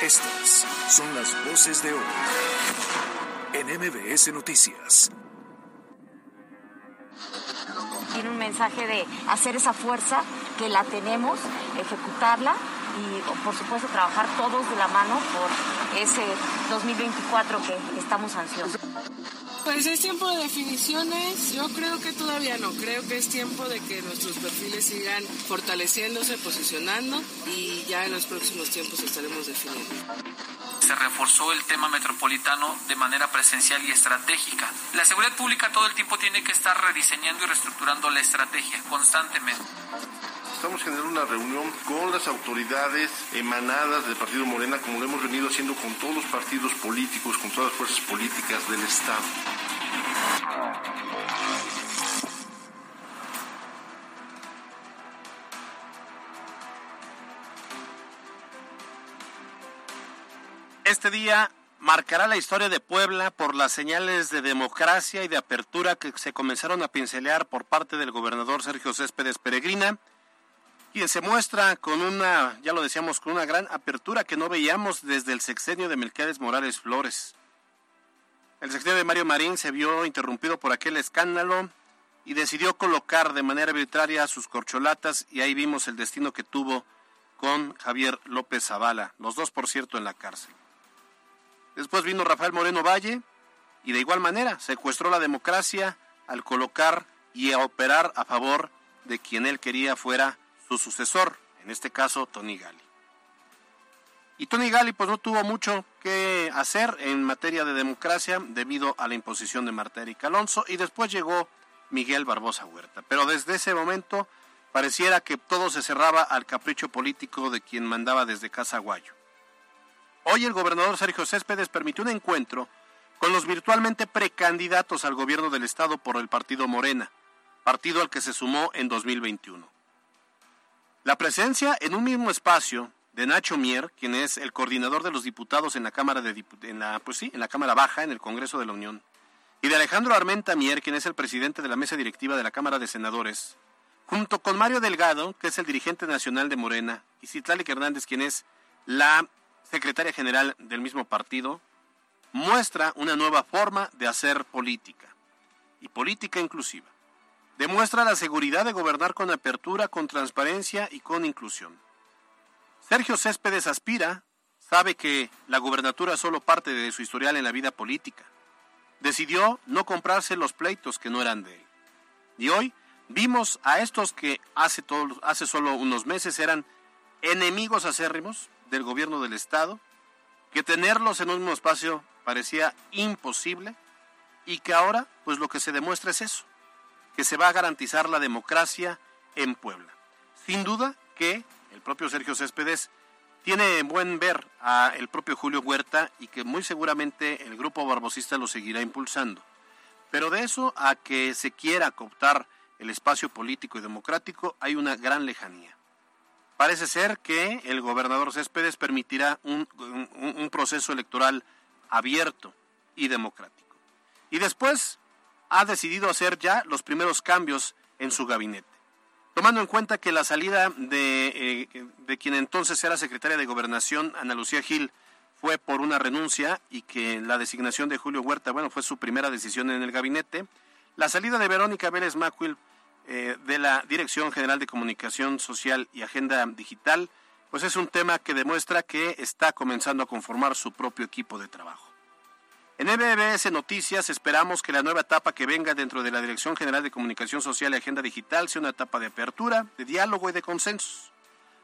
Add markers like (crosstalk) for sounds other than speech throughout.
Estas son las voces de hoy en MBS Noticias. Tiene un mensaje de hacer esa fuerza que la tenemos, ejecutarla y por supuesto trabajar todos de la mano por ese 2024 que estamos ansiosos. Pues es tiempo de definiciones. Yo creo que todavía no. Creo que es tiempo de que nuestros perfiles sigan fortaleciéndose, posicionando y ya en los próximos tiempos estaremos definiendo. Se reforzó el tema metropolitano de manera presencial y estratégica. La seguridad pública todo el tiempo tiene que estar rediseñando y reestructurando la estrategia constantemente. Estamos generando una reunión con las autoridades emanadas del Partido Morena, como lo hemos venido haciendo con todos los partidos políticos, con todas las fuerzas políticas del Estado. Este día marcará la historia de Puebla por las señales de democracia y de apertura que se comenzaron a pincelear por parte del gobernador Sergio Céspedes Peregrina quien se muestra con una, ya lo decíamos, con una gran apertura que no veíamos desde el sexenio de Melquiades Morales Flores. El sexenio de Mario Marín se vio interrumpido por aquel escándalo y decidió colocar de manera arbitraria sus corcholatas y ahí vimos el destino que tuvo con Javier López Zavala, los dos por cierto en la cárcel. Después vino Rafael Moreno Valle y de igual manera secuestró la democracia al colocar y a operar a favor de quien él quería fuera su sucesor, en este caso Tony Gali. Y Tony Gali pues no tuvo mucho que hacer en materia de democracia debido a la imposición de Marta Erika Alonso y después llegó Miguel Barbosa Huerta. Pero desde ese momento pareciera que todo se cerraba al capricho político de quien mandaba desde Casa Guayo. Hoy el gobernador Sergio Céspedes permitió un encuentro con los virtualmente precandidatos al gobierno del estado por el partido Morena, partido al que se sumó en 2021. La presencia en un mismo espacio de Nacho Mier, quien es el coordinador de los diputados en la Cámara de en la, pues en la Cámara Baja, en el Congreso de la Unión, y de Alejandro Armenta Mier, quien es el presidente de la mesa directiva de la Cámara de Senadores, junto con Mario Delgado, que es el dirigente nacional de Morena, y Citlali Hernández, quien es la secretaria general del mismo partido, muestra una nueva forma de hacer política, y política inclusiva demuestra la seguridad de gobernar con apertura, con transparencia y con inclusión. Sergio Céspedes aspira, sabe que la gubernatura es solo parte de su historial en la vida política. Decidió no comprarse los pleitos que no eran de él. Y hoy vimos a estos que hace, solo unos meses eran enemigos acérrimos del gobierno del Estado, que tenerlos en un mismo espacio parecía imposible y que ahora pues lo que se demuestra es eso, que se va a garantizar la democracia en Puebla. Sin duda que el propio Sergio Céspedes tiene en buen ver a el propio Julio Huerta y que muy seguramente el grupo barbosista lo seguirá impulsando. Pero de eso a que se quiera cooptar el espacio político y democrático hay una gran lejanía. Parece ser que el gobernador Céspedes permitirá un proceso electoral abierto y democrático. Y después ha decidido hacer ya los primeros cambios en su gabinete. Tomando en cuenta que la salida de, eh, de quien entonces era secretaria de Gobernación, Ana Lucía Gil, fue por una renuncia y que la designación de Julio Huerta, bueno, fue su primera decisión en el gabinete, la salida de Verónica Vélez Macuil eh, de la Dirección General de Comunicación Social y Agenda Digital, pues es un tema que demuestra que está comenzando a conformar su propio equipo de trabajo. En MBS Noticias esperamos que la nueva etapa que venga dentro de la Dirección General de Comunicación Social y Agenda Digital sea una etapa de apertura, de diálogo y de consensos.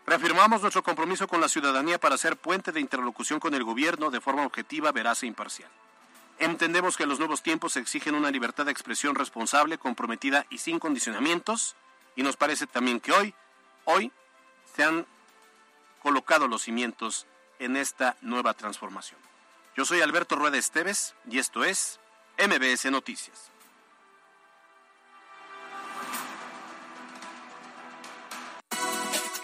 Reafirmamos nuestro compromiso con la ciudadanía para ser puente de interlocución con el gobierno de forma objetiva, veraz e imparcial. Entendemos que los nuevos tiempos exigen una libertad de expresión responsable, comprometida y sin condicionamientos, y nos parece también que hoy, hoy se han colocado los cimientos en esta nueva transformación. Yo soy Alberto Rueda Esteves y esto es MBS Noticias.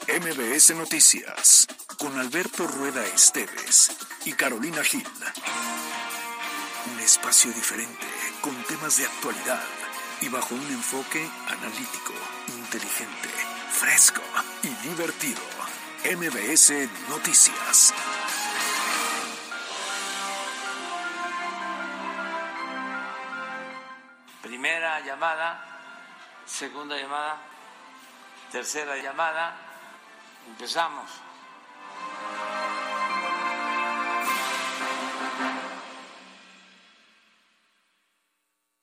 MBS Noticias con Alberto Rueda Esteves y Carolina Gil. Un espacio diferente con temas de actualidad y bajo un enfoque analítico, inteligente, fresco y divertido. MBS Noticias. Llamada, segunda llamada, tercera llamada. Empezamos.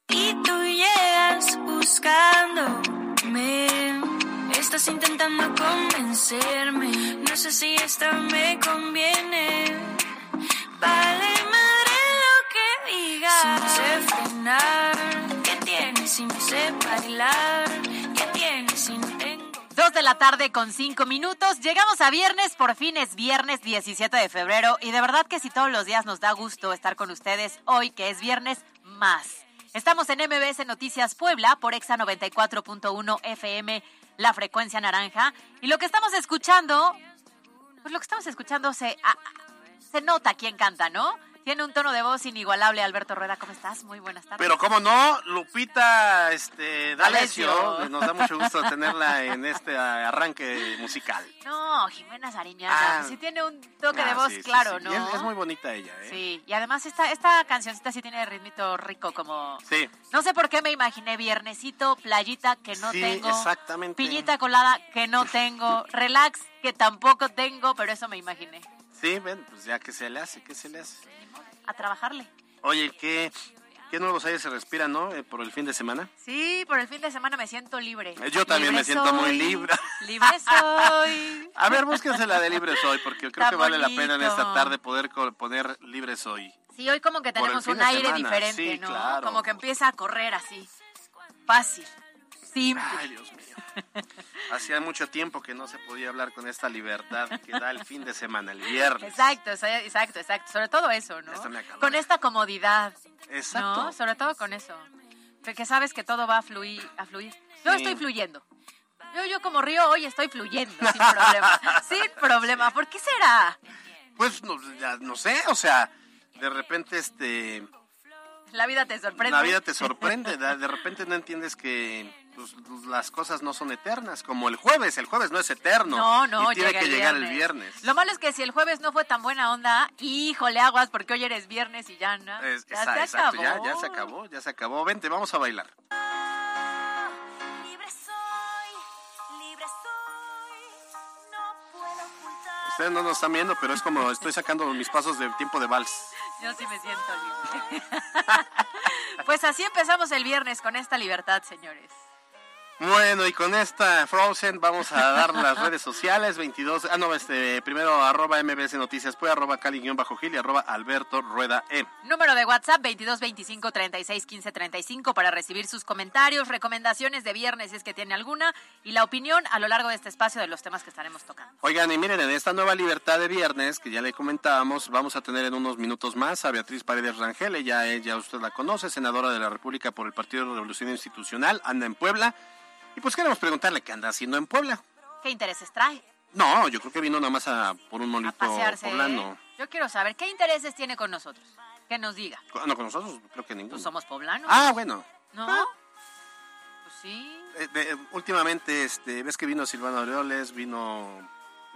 Y tú llegas buscándome. Estás intentando convencerme. No sé si esto me conviene. Sé bailar? ¿Qué tienes si no tengo? Dos de la tarde con cinco minutos. Llegamos a viernes, por fin es viernes 17 de febrero. Y de verdad que si todos los días nos da gusto estar con ustedes, hoy que es viernes, más. Estamos en MBS Noticias Puebla por Exa 94.1 FM, la frecuencia naranja. Y lo que estamos escuchando, pues lo que estamos escuchando se, se nota quién canta, ¿no? Tiene un tono de voz inigualable. Alberto Rueda, ¿cómo estás? Muy buenas tardes. Pero cómo no, Lupita este, D'Alessio, nos da mucho gusto tenerla en este arranque musical. No, Jimena Sariñana. Ah. sí tiene un toque Ah, de voz sí, sí, claro, sí. ¿no? Y es, es muy bonita ella, ¿eh? Sí, y además esta, esta cancioncita sí tiene ritmito rico, como... Sí. No sé por qué me imaginé viernesito, playita que no Sí, tengo, exactamente. piñita colada que no (laughs) tengo, relax que tampoco tengo, pero eso me imaginé. Sí, ven, pues ya que se le hace, ¿qué se le hace? A trabajarle. Oye, ¿qué, qué nuevos aires se respiran, no? Eh, por el fin de semana. Sí, por el fin de semana me siento libre. Eh, yo también Libre me siento muy libre. Libre soy. (laughs) A ver, búsquense la de Libre Soy, porque creo Está que vale la pena en esta tarde poder poner Libre Soy. Sí, hoy como que tenemos un aire semana, diferente, sí, ¿no? claro. Como que empieza a correr así. Fácil. Simple. Ay, Dios mío. Hacía mucho tiempo que no se podía hablar con esta libertad que da el fin de semana, el viernes. Exacto, exacto, exacto. Sobre todo eso, ¿no? Con esta comodidad. Exacto. ¿No? Sobre todo con eso. Porque sabes que todo va a fluir. A fluir. Yo Sí. estoy fluyendo. Yo, yo como río hoy estoy fluyendo sin problema. (laughs) sin problema. ¿Por qué será? Pues no, ya no sé, o sea, de repente este La vida te sorprende. la vida te sorprende, de, de repente no entiendes que pues, las cosas no son eternas, como el jueves, el jueves no es eterno. No, no, y tiene que el llegar el viernes. Lo malo es que si el jueves no fue tan buena onda, híjole aguas, porque hoy eres viernes y ya no. Es- ya esa- se exacto, acabó. ya se acabó, ya se acabó. Vente, vamos a bailar. Libre soy, libre soy, no puedo ocultar. Ustedes no nos están viendo, pero es como estoy sacando mis pasos de tiempo de vals. Yo sí me siento libre. (laughs) pues así empezamos el viernes con esta libertad, señores. Bueno, y con esta Frozen vamos a dar las redes sociales, 22, ah no, este, primero arroba mbs noticias, pues arroba cali-gil y arroba alberto rueda e. Número de WhatsApp 22 25 36 15 35 para recibir sus comentarios, recomendaciones de viernes si es que tiene alguna y la opinión a lo largo de este espacio de los temas que estaremos tocando. Oigan, y miren, en esta nueva libertad de viernes, que ya le comentábamos, vamos a tener en unos minutos más a Beatriz Paredes Rangel, ella, ella usted la conoce, senadora de la República por el Partido de Revolución Institucional, anda en Puebla, y pues queremos preguntarle qué anda haciendo en Puebla. ¿Qué intereses trae? No, yo creo que vino nada más a, por un A molito pasearse. poblano. Yo quiero saber qué intereses tiene con nosotros. Que nos diga. No, con nosotros creo que ninguno. Pues somos poblanos. Ah, bueno. ¿No? Ah. Pues sí. Eh, últimamente, este, ves que vino Silvano Aureoles, vino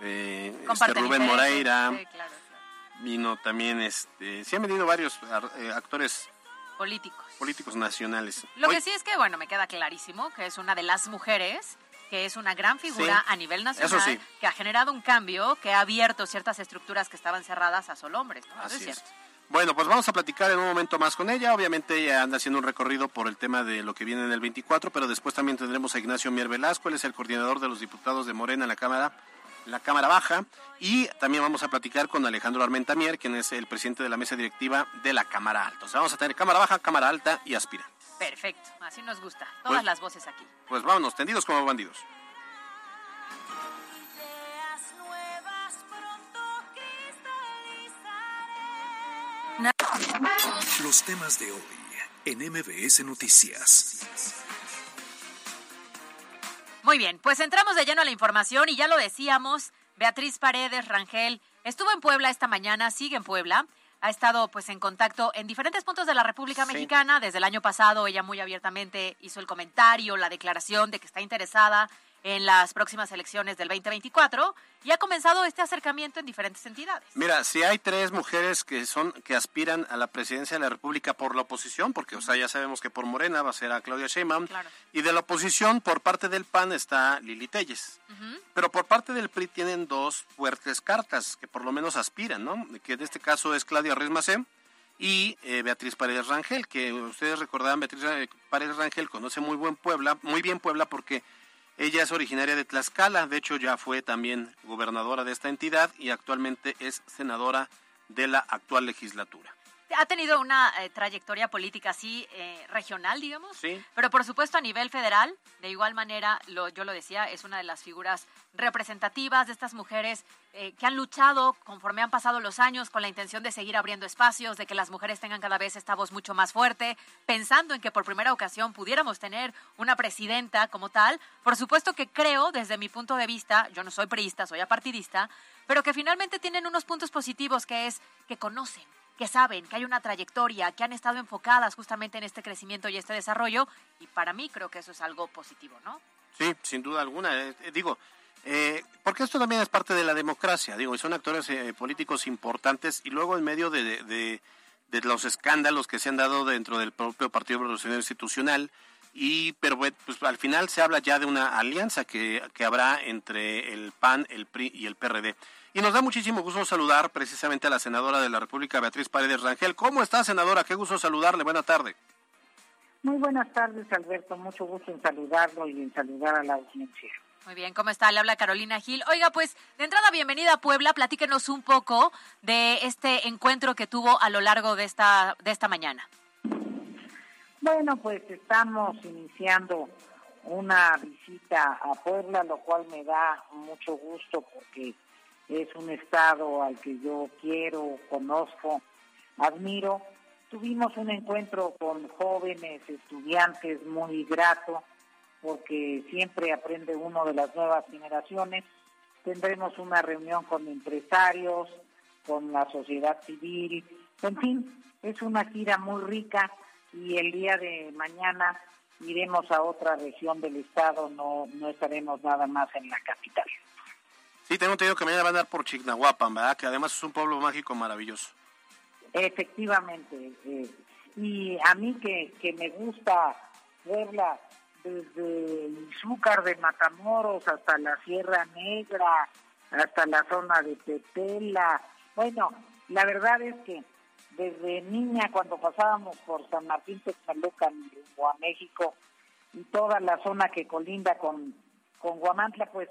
eh, este, Rubén. Moreira, Sí, claro, claro. vino también, este, sí han venido varios ar- eh, actores Políticos. políticos nacionales. Lo Hoy- que sí es que, bueno, me queda clarísimo que es una de las mujeres que es una gran figura Sí, a nivel nacional, sí. que ha generado un cambio, que ha abierto ciertas estructuras que estaban cerradas a solo hombres. ¿no? Eso Así es es. cierto. Bueno, pues vamos a platicar en un momento más con ella. Obviamente ella anda haciendo un recorrido por el tema de lo que viene en el 24, pero después también tendremos a Ignacio Mier Velasco, él es el coordinador de los diputados de Morena en la Cámara, la Cámara Baja, y también vamos a platicar con Alejandro Armenta Mier, quien es el presidente de la mesa directiva de la Cámara Alta. O sea, vamos a tener Cámara Baja, Cámara Alta y Aspira. Perfecto, así nos gusta. Todas Pues- las voces aquí. Pues vámonos, tendidos como bandidos. Ideas nuevas pronto cristalizaré. Los temas de hoy en MBS Noticias. Muy bien, pues entramos de lleno a la información y ya lo decíamos, Beatriz Paredes Rangel estuvo en Puebla esta mañana, sigue en Puebla, ha estado pues en contacto en diferentes puntos de la República Sí. Mexicana, desde el año pasado ella muy abiertamente hizo el comentario, la declaración de que está interesada en las próximas elecciones del 2024 y ha comenzado este acercamiento en diferentes entidades. Mira, si hay tres mujeres que son que aspiran a la presidencia de la República por la oposición, porque o sea, ya sabemos que por Morena va a ser a Claudia Sheinbaum, y de la oposición por parte del PAN está Lili Telles. Pero por parte del PRI tienen dos fuertes cartas que por lo menos aspiran, ¿no? Que en este caso es Claudia Rismacé y eh, Beatriz Paredes Rangel, que ustedes recordarán, Beatriz eh, Paredes Rangel conoce muy buen Puebla, muy bien Puebla porque ella es originaria de Tlaxcala, de hecho ya fue también gobernadora de esta entidad y actualmente es senadora de la actual legislatura ha tenido una eh, trayectoria política así eh, regional, digamos, sí. pero por supuesto a nivel federal, de igual manera, lo, yo lo decía, es una de las figuras representativas de estas mujeres eh, que han luchado conforme han pasado los años con la intención de seguir abriendo espacios, de que las mujeres tengan cada vez esta voz mucho más fuerte, pensando en que por primera ocasión pudiéramos tener una presidenta como tal. Por supuesto que creo, desde mi punto de vista, yo no soy priista, soy apartidista, pero que finalmente tienen unos puntos positivos que es que conocen que saben que hay una trayectoria, que han estado enfocadas justamente en este crecimiento y este desarrollo, y para mí creo que eso es algo positivo, ¿no? Sí, sin duda alguna. Eh, eh, digo, eh, porque esto también es parte de la democracia, digo, y son actores políticos importantes, y luego en medio de, de, los escándalos que se han dado dentro del propio Partido Revolucionario Institucional, y pero pues al final se habla ya de una alianza que, que habrá entre el PAN, el PRI y el PRD. Y nos da muchísimo gusto saludar precisamente a la senadora de la República, Beatriz Paredes Rangel. ¿Cómo está, senadora? Qué gusto saludarle. Buena tarde. Muy buenas tardes, Alberto. Mucho gusto en saludarlo y en saludar a la audiencia. Muy bien, ¿cómo está? Le habla Carolina Gil. Oiga, pues de entrada, bienvenida a Puebla. Platíquenos un poco de este encuentro que tuvo a lo largo de esta, de esta mañana. Bueno, pues estamos iniciando una visita a Puebla, lo cual me da mucho gusto porque es un estado al que yo quiero, conozco, admiro. Tuvimos un encuentro con jóvenes estudiantes muy grato, porque siempre aprende uno de las nuevas generaciones. Tendremos una reunión con empresarios, con la sociedad civil, en fin, es una gira muy rica y el día de mañana iremos a otra región del estado, no, no estaremos nada más en la capital. Sí, tengo entendido que mañana van a dar por Chignahuapan, ¿verdad? Que además es un pueblo mágico maravilloso. Efectivamente. Eh, y a mí que, que me gusta verla desde Izúcar de Matamoros hasta la Sierra Negra, hasta la zona de Tetela. Bueno, la verdad es que desde niña cuando pasábamos por San Martín Texalucan, rumbo a México, y toda la zona que colinda con, con Guamantla, pues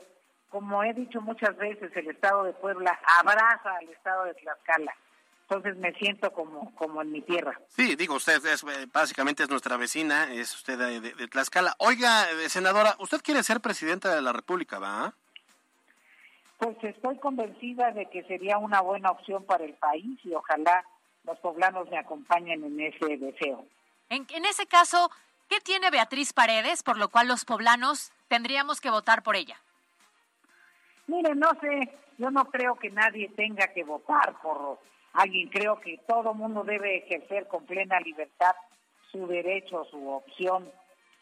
como he dicho muchas veces, el Estado de Puebla abraza al Estado de Tlaxcala. Entonces me siento como, como en mi tierra. Sí, digo, usted es, eh, básicamente es nuestra vecina, es usted de, Tlaxcala. Oiga, eh, senadora, ¿usted quiere ser presidenta de la República, va? Pues estoy convencida de que sería una buena opción para el país y ojalá los poblanos me acompañen en ese deseo. En, en ese caso, ¿qué tiene Beatriz Paredes por lo cual los poblanos tendríamos que votar por ella? Mire, no sé, yo no creo que nadie tenga que votar por alguien, creo que todo mundo debe ejercer con plena libertad su derecho, su opción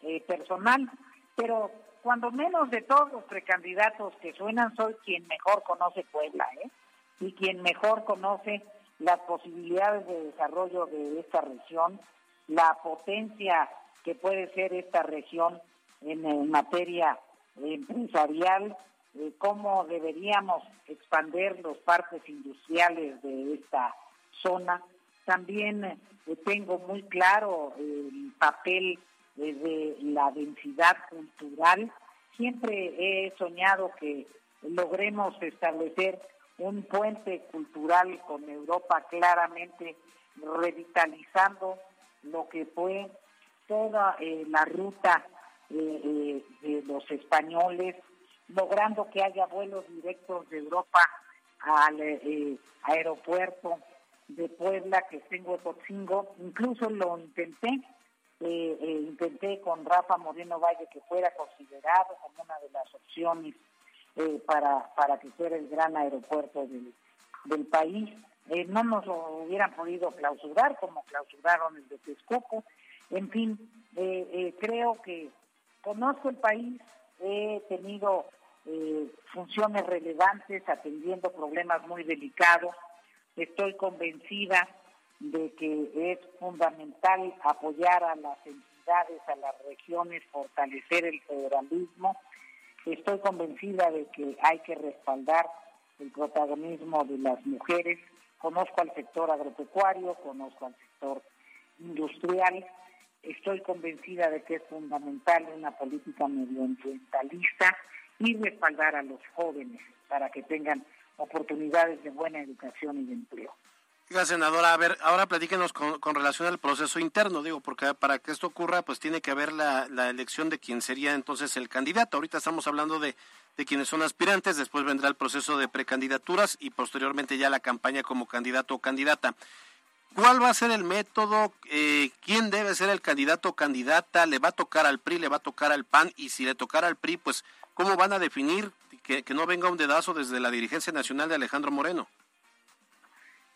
eh, personal, pero cuando menos de todos los precandidatos que suenan, soy quien mejor conoce Puebla, ¿eh? Y quien mejor conoce las posibilidades de desarrollo de esta región, la potencia que puede ser esta región en materia empresarial, eh, cómo deberíamos expandir los parques industriales de esta zona. También eh, tengo muy claro el papel eh, de la densidad cultural. Siempre he soñado que logremos establecer un puente cultural con Europa claramente revitalizando lo que fue toda la ruta de los españoles logrando que haya vuelos directos de Europa al eh, aeropuerto de Puebla que tengo Huejotzingo. Incluso lo intenté, eh, eh, intenté con Rafa Moreno Valle que fuera considerado como una de las opciones para, para que fuera el gran aeropuerto del, del país. no nos lo hubieran podido clausurar como clausuraron el de Texcoco. En fin, creo que conozco el país, he tenido eh, funciones relevantes atendiendo problemas muy delicados. Estoy convencida de que es fundamental apoyar a las entidades, a las regiones, fortalecer el federalismo. Estoy convencida de que hay que respaldar el protagonismo de las mujeres. Conozco al sector agropecuario, conozco al sector industrial. Estoy convencida de que es fundamental una política medioambientalista y respaldar a los jóvenes para que tengan oportunidades de buena educación y de empleo. Gracias, senadora. A ver, ahora platíquenos con, relación al proceso interno, digo, porque para que esto ocurra, pues tiene que haber la, elección de quién sería entonces el candidato. Ahorita estamos hablando de, de quienes son aspirantes, después vendrá el proceso de precandidaturas y posteriormente ya la campaña como candidato o candidata. ¿Cuál va a ser el método? Eh, ¿Quién debe ser el candidato o candidata? ¿Le va a tocar al PRI? ¿Le va a tocar al PAN? Y si le tocara al PRI, pues, ¿cómo van a definir que, no venga un dedazo desde la dirigencia nacional de Alejandro Moreno?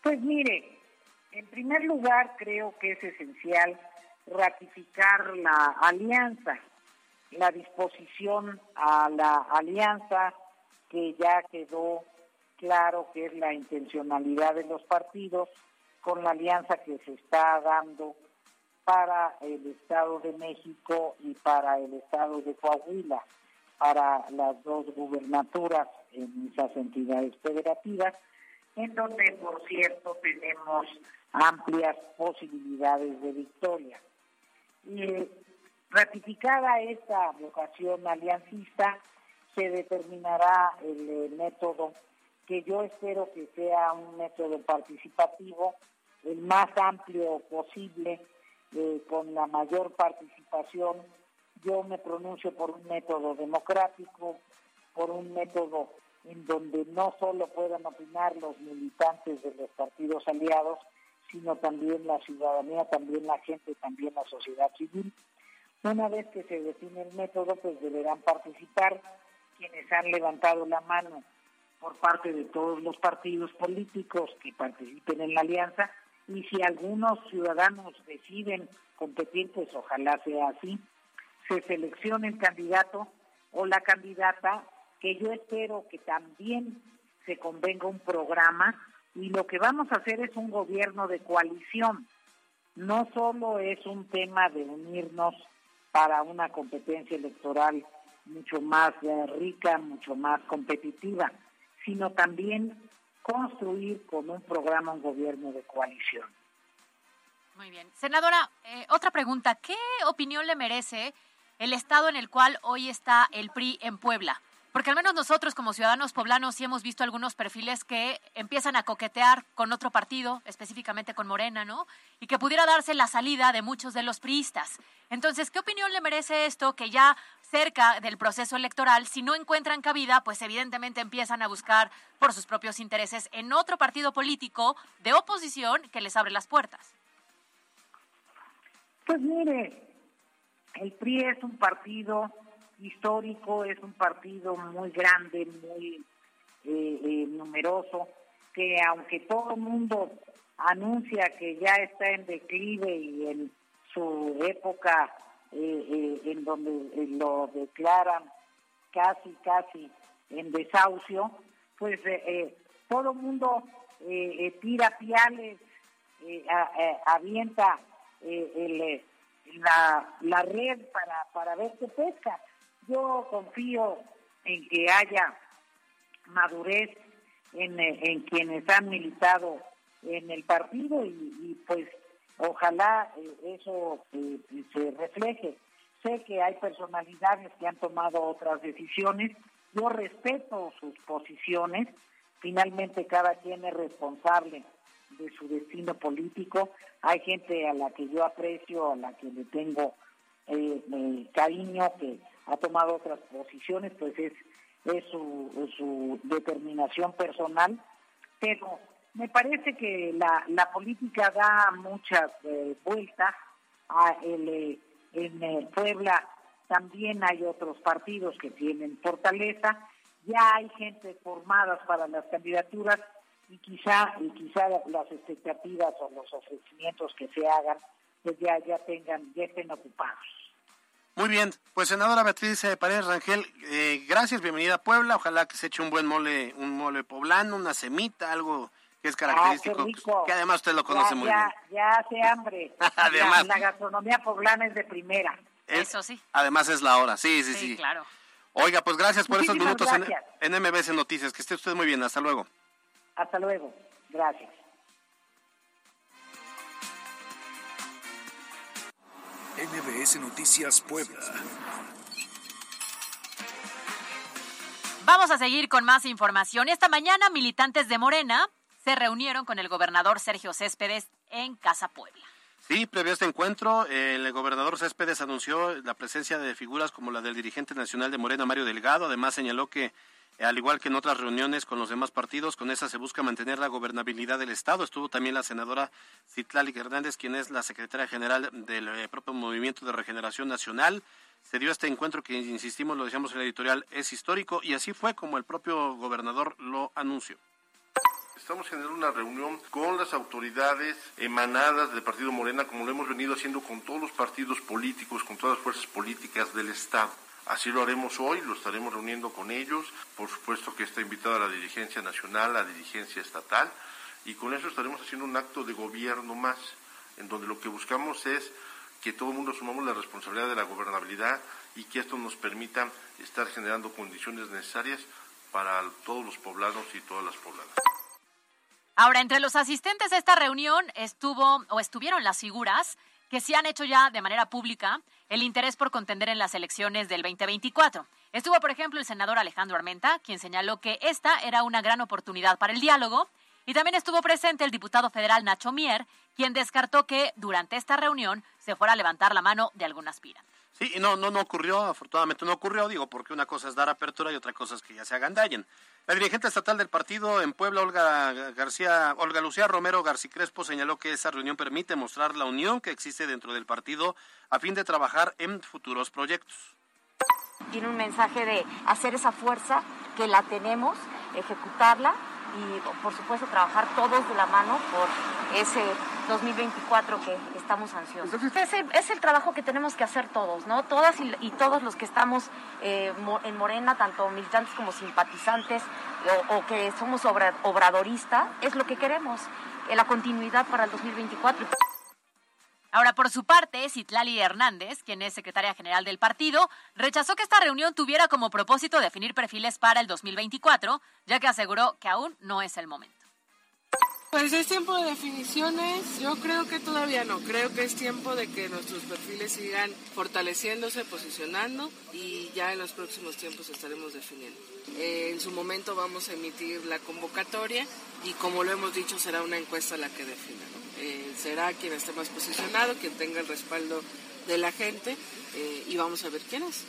Pues mire, en primer lugar creo que es esencial ratificar la alianza, la disposición a la alianza que ya quedó claro que es la intencionalidad de los partidos con la alianza que se está dando para el Estado de México y para el Estado de Coahuila, para las dos gubernaturas en esas entidades federativas en donde, por cierto, tenemos amplias posibilidades de victoria. Y ratificada esta vocación aliancista, se determinará el, eh, método que yo espero que sea un método participativo, el más amplio posible, eh, con la mayor participación. Yo me pronuncio por un método democrático, por un método en donde no solo puedan opinar los militantes de los partidos aliados, sino también la ciudadanía, también la gente, también la sociedad civil. Una vez que se define el método, pues deberán participar quienes han levantado la mano por parte de todos los partidos políticos que participen en la alianza y si algunos ciudadanos deciden competir, pues ojalá sea así, se seleccione el candidato o la candidata que yo espero que también se convenga un programa y lo que vamos a hacer es un gobierno de coalición. No solo es un tema de unirnos para una competencia electoral mucho más eh, rica, mucho más competitiva, sino también construir con un programa un gobierno de coalición. Muy bien. Senadora, eh, otra pregunta. ¿Qué opinión le merece el estado en el cual hoy está el PRI en Puebla? Porque al menos nosotros como ciudadanos poblanos sí hemos visto algunos perfiles que empiezan a coquetear con otro partido, específicamente con Morena, ¿no? Y que pudiera darse la salida de muchos de los priistas. Entonces, ¿qué opinión le merece esto que ya cerca del proceso electoral, si no encuentran cabida, pues evidentemente empiezan a buscar por sus propios intereses en otro partido político de oposición que les abre las puertas? Pues mire, el PRI es un partido histórico, es un partido muy grande, muy eh, eh, numeroso, que aunque todo el mundo anuncia que ya está en declive y en su época eh, en donde lo declaran casi, casi en desahucio, pues todo el mundo tira piales, avienta la, la red para, para ver qué pesca. Yo confío en que haya madurez en, en quienes han militado en el partido y, pues ojalá eh, eso eh, se refleje. Sé que hay personalidades que han tomado otras decisiones, yo respeto sus posiciones, finalmente cada quien es responsable de su destino político, hay gente a la que yo aprecio, a la que le tengo eh, cariño, que ha tomado otras posiciones, pues es, es su, determinación personal, pero me parece que la, la política da muchas eh, vueltas. A el, eh, en eh, Puebla también hay otros partidos que tienen fortaleza, ya hay gente formada para las candidaturas y quizá y quizá las expectativas o los ofrecimientos que se hagan pues ya ya tengan ya estén ocupados. Muy bien, pues senadora Beatriz eh, Paredes Rangel, eh, gracias, bienvenida a Puebla, ojalá que se eche un buen mole, un mole poblano, una semita, algo que es característico, Ah, rico. que además usted lo conoce ya, muy ya, bien. Ya hace hambre. (laughs) Además. La, la gastronomía poblana es de primera. Es- Eso sí. Además es la hora, sí, sí, sí. Sí, claro. Oiga, pues gracias por estos Muchísimas minutos en, en MBS Noticias, que esté usted muy bien, hasta luego. Hasta luego. Gracias. NBS Noticias Puebla. Vamos a seguir con más información. Esta mañana militantes de Morena se reunieron con el gobernador Sergio Céspedes en Casa Puebla. Sí, previo a este encuentro, el gobernador Céspedes anunció la presencia de figuras como la del dirigente nacional de Morena, Mario Delgado. Además, señaló que, al igual que en otras reuniones con los demás partidos, con esa se busca mantener la gobernabilidad del Estado. Estuvo también la senadora Citlali Hernández, quien es la secretaria general del eh, propio Movimiento de Regeneración Nacional. Se dio este encuentro que, insistimos, lo decíamos en la editorial, es histórico y así fue como el propio gobernador lo anunció. Estamos generando una reunión con las autoridades emanadas del Partido Morena, como lo hemos venido haciendo con todos los partidos políticos, con todas las fuerzas políticas del Estado. Así lo haremos hoy, lo estaremos reuniendo con ellos. Por supuesto que está invitada la dirigencia nacional, la dirigencia estatal, y con eso estaremos haciendo un acto de gobierno más, en donde lo que buscamos es que todo el mundo asumamos la responsabilidad de la gobernabilidad y que esto nos permita estar generando condiciones necesarias para todos los poblanos y todas las pobladas. Ahora, entre los asistentes a esta reunión estuvo o estuvieron las figuras que se han hecho ya de manera pública el interés por contender en las elecciones del 2024. Estuvo, por ejemplo, el senador Alejandro Armenta, quien señaló que esta era una gran oportunidad para el diálogo, y también estuvo presente el diputado federal Nacho Mier, quien descartó que durante esta reunión se fuera a levantar la mano de algún aspirante. Sí, no, no, no ocurrió, afortunadamente no ocurrió, digo, porque una cosa es dar apertura y otra cosa es que ya se agandallen. La dirigente estatal del partido en Puebla, Olga García, Olga Lucía Romero García Crespo, señaló que esa reunión permite mostrar la unión que existe dentro del partido a fin de trabajar en futuros proyectos. Tiene un mensaje de hacer esa fuerza que la tenemos, ejecutarla y por supuesto trabajar todos de la mano por ese 2024 que estamos ansiosos. Es el, es el trabajo que tenemos que hacer todos, ¿no? Todas y, y todos los que estamos eh, mo- en Morena, tanto militantes como simpatizantes o, o que somos obra- obradoristas, es lo que queremos, eh, la continuidad para el 2024. Ahora, por su parte, Citlali Hernández, quien es secretaria general del partido, rechazó que esta reunión tuviera como propósito definir perfiles para el 2024, ya que aseguró que aún no es el momento. Pues es tiempo de definiciones. Yo creo que todavía no. Creo que es tiempo de que nuestros perfiles sigan fortaleciéndose, posicionando y ya en los próximos tiempos estaremos definiendo. Eh, en su momento vamos a emitir la convocatoria y como lo hemos dicho será una encuesta la que defina. Eh, será quien esté más posicionado, quien tenga el respaldo de la gente eh, y vamos a ver quién es.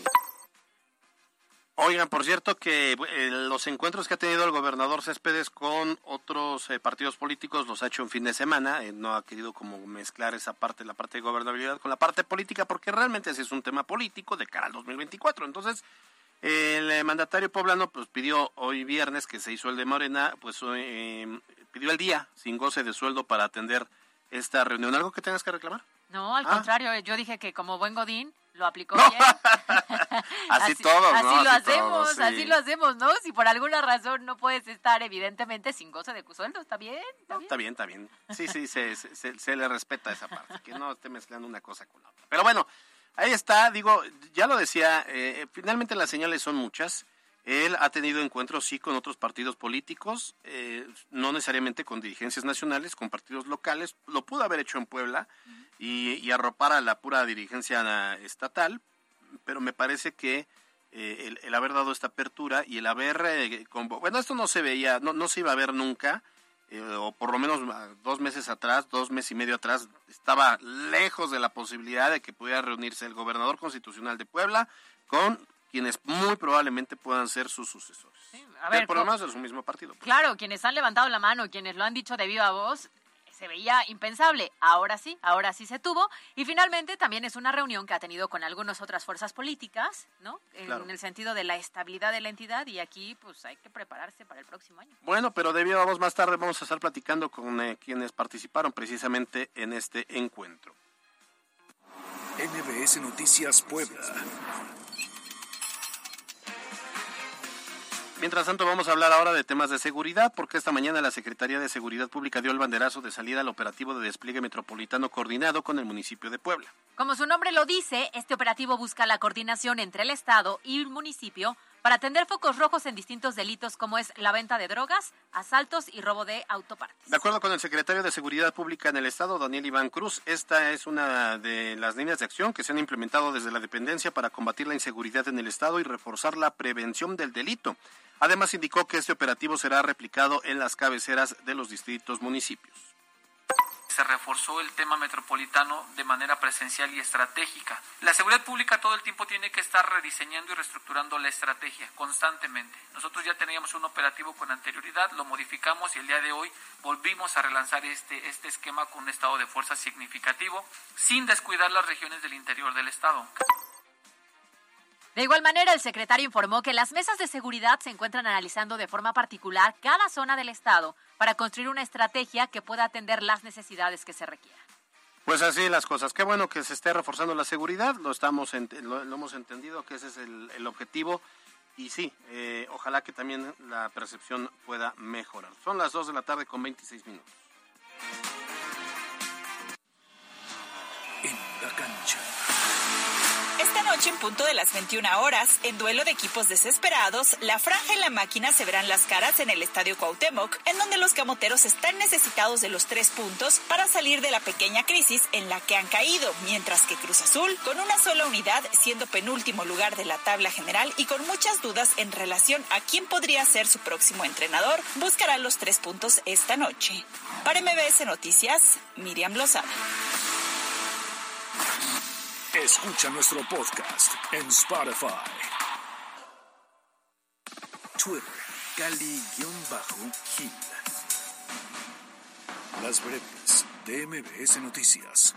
Oigan, por cierto que eh, los encuentros que ha tenido el gobernador Céspedes con otros eh, partidos políticos los ha hecho en fin de semana, eh, no ha querido como mezclar esa parte, la parte de gobernabilidad con la parte política, porque realmente ese es un tema político de cara al 2024. Entonces, el eh, mandatario poblano pues pidió hoy viernes que se hizo el de Morena, pues eh, pidió el día sin goce de sueldo para atender esta reunión. ¿Algo que tengas que reclamar? No, al Ah. contrario, yo dije que como buen Godín lo aplicó No. bien. (laughs) (laughs) Así todos, ¿no? Así lo Así hacemos, sí. así lo hacemos, ¿no? Si por alguna razón no puedes estar, evidentemente, sin goce de sueldo, está bien, está bien. Está bien, está bien. Sí, sí, se, se- se- se le respeta esa parte, que no esté mezclando una cosa con la otra. Pero bueno, ahí está, digo, ya lo decía, eh, finalmente las señales son muchas. Él ha tenido encuentros, sí, con otros partidos políticos, eh, no necesariamente con dirigencias nacionales, con partidos locales. Lo pudo haber hecho en Puebla y, y arropar a la pura dirigencia estatal, pero me parece que eh, el, el haber dado esta apertura y el haber, eh, bueno, esto no se veía, no, no se iba a ver nunca, eh, o por lo menos ah, dos meses atrás, dos meses y medio atrás, estaba lejos de la posibilidad de que pudiera reunirse el gobernador constitucional de Puebla con quienes muy probablemente puedan ser sus sucesores. a ver, por lo menos de su mismo partido. pues. Claro, quienes han levantado la mano, quienes lo han dicho de viva voz, se veía impensable. Ahora sí, ahora sí se tuvo. Y finalmente también es una reunión que ha tenido con algunas otras fuerzas políticas, ¿no? En Claro. el sentido de la estabilidad de la entidad y aquí pues hay que prepararse para el próximo año. Bueno, pero debido a vos más tarde vamos a estar platicando con eh, quienes participaron precisamente en este encuentro. MBS Noticias Puebla. Mientras tanto, vamos a hablar ahora de temas de seguridad, porque esta mañana la Secretaría de Seguridad Pública dio el banderazo de salida al operativo de despliegue metropolitano coordinado con el municipio de Puebla. Como su nombre lo dice, este operativo busca la coordinación entre el Estado y el municipio para atender focos rojos en distintos delitos como es la venta de drogas, asaltos y robo de autopartes. De acuerdo con el secretario de Seguridad Pública en el Estado, Daniel Iván Cruz, esta es una de las líneas de acción que se han implementado desde la dependencia para combatir la inseguridad en el Estado y reforzar la prevención del delito. Además, indicó que este operativo será replicado en las cabeceras de los distintos municipios se reforzó el tema metropolitano de manera presencial y estratégica. La seguridad pública todo el tiempo tiene que estar rediseñando y reestructurando la estrategia constantemente. Nosotros ya teníamos un operativo con anterioridad, lo modificamos y el día de hoy volvimos a relanzar este, este esquema con un estado de fuerza significativo sin descuidar las regiones del interior del estado. De igual manera, el secretario informó que las mesas de seguridad se encuentran analizando de forma particular cada zona del Estado para construir una estrategia que pueda atender las necesidades que se requieran. Pues así las cosas. Qué bueno que se esté reforzando la seguridad, lo, estamos lo, hemos entendido que ese es el, objetivo y sí, eh, ojalá que también la percepción pueda mejorar. Son las 2 de la tarde con 26 minutos. En la cancha noche, en punto de las 21 horas, en duelo de equipos desesperados, la franja y la máquina se verán las caras en el Estadio Cuauhtémoc, en donde los camoteros están necesitados de los tres puntos para salir de la pequeña crisis en la que han caído, mientras que Cruz Azul, con una sola unidad, siendo penúltimo lugar de la tabla general y con muchas dudas en relación a quién podría ser su próximo entrenador, buscará los tres puntos esta noche. Para MBS Noticias, Miriam Lozada. Escucha nuestro podcast en Spotify. Twitter, Cali-Gil. Las breves de Noticias.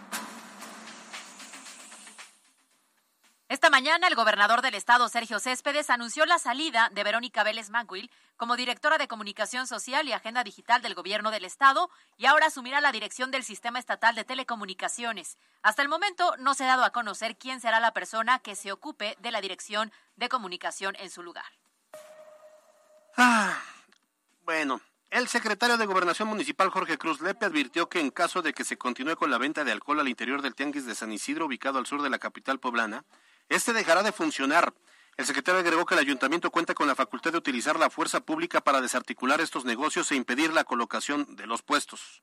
Esta mañana, el gobernador del estado, Sergio Céspedes, anunció la salida de Verónica Vélez Manguil como directora de Comunicación Social y Agenda Digital del gobierno del estado y ahora asumirá la dirección del Sistema Estatal de Telecomunicaciones. Hasta el momento no se ha dado a conocer quién será la persona que se ocupe de la dirección de comunicación en su lugar. Ah, bueno, el secretario de Gobernación Municipal Jorge Cruz Lepe advirtió que en caso de que se continúe con la venta de alcohol al interior del Tianguis de San Isidro, ubicado al sur de la capital poblana, este dejará de funcionar. El secretario agregó que el ayuntamiento cuenta con la facultad de utilizar la fuerza pública para desarticular estos negocios e impedir la colocación de los puestos.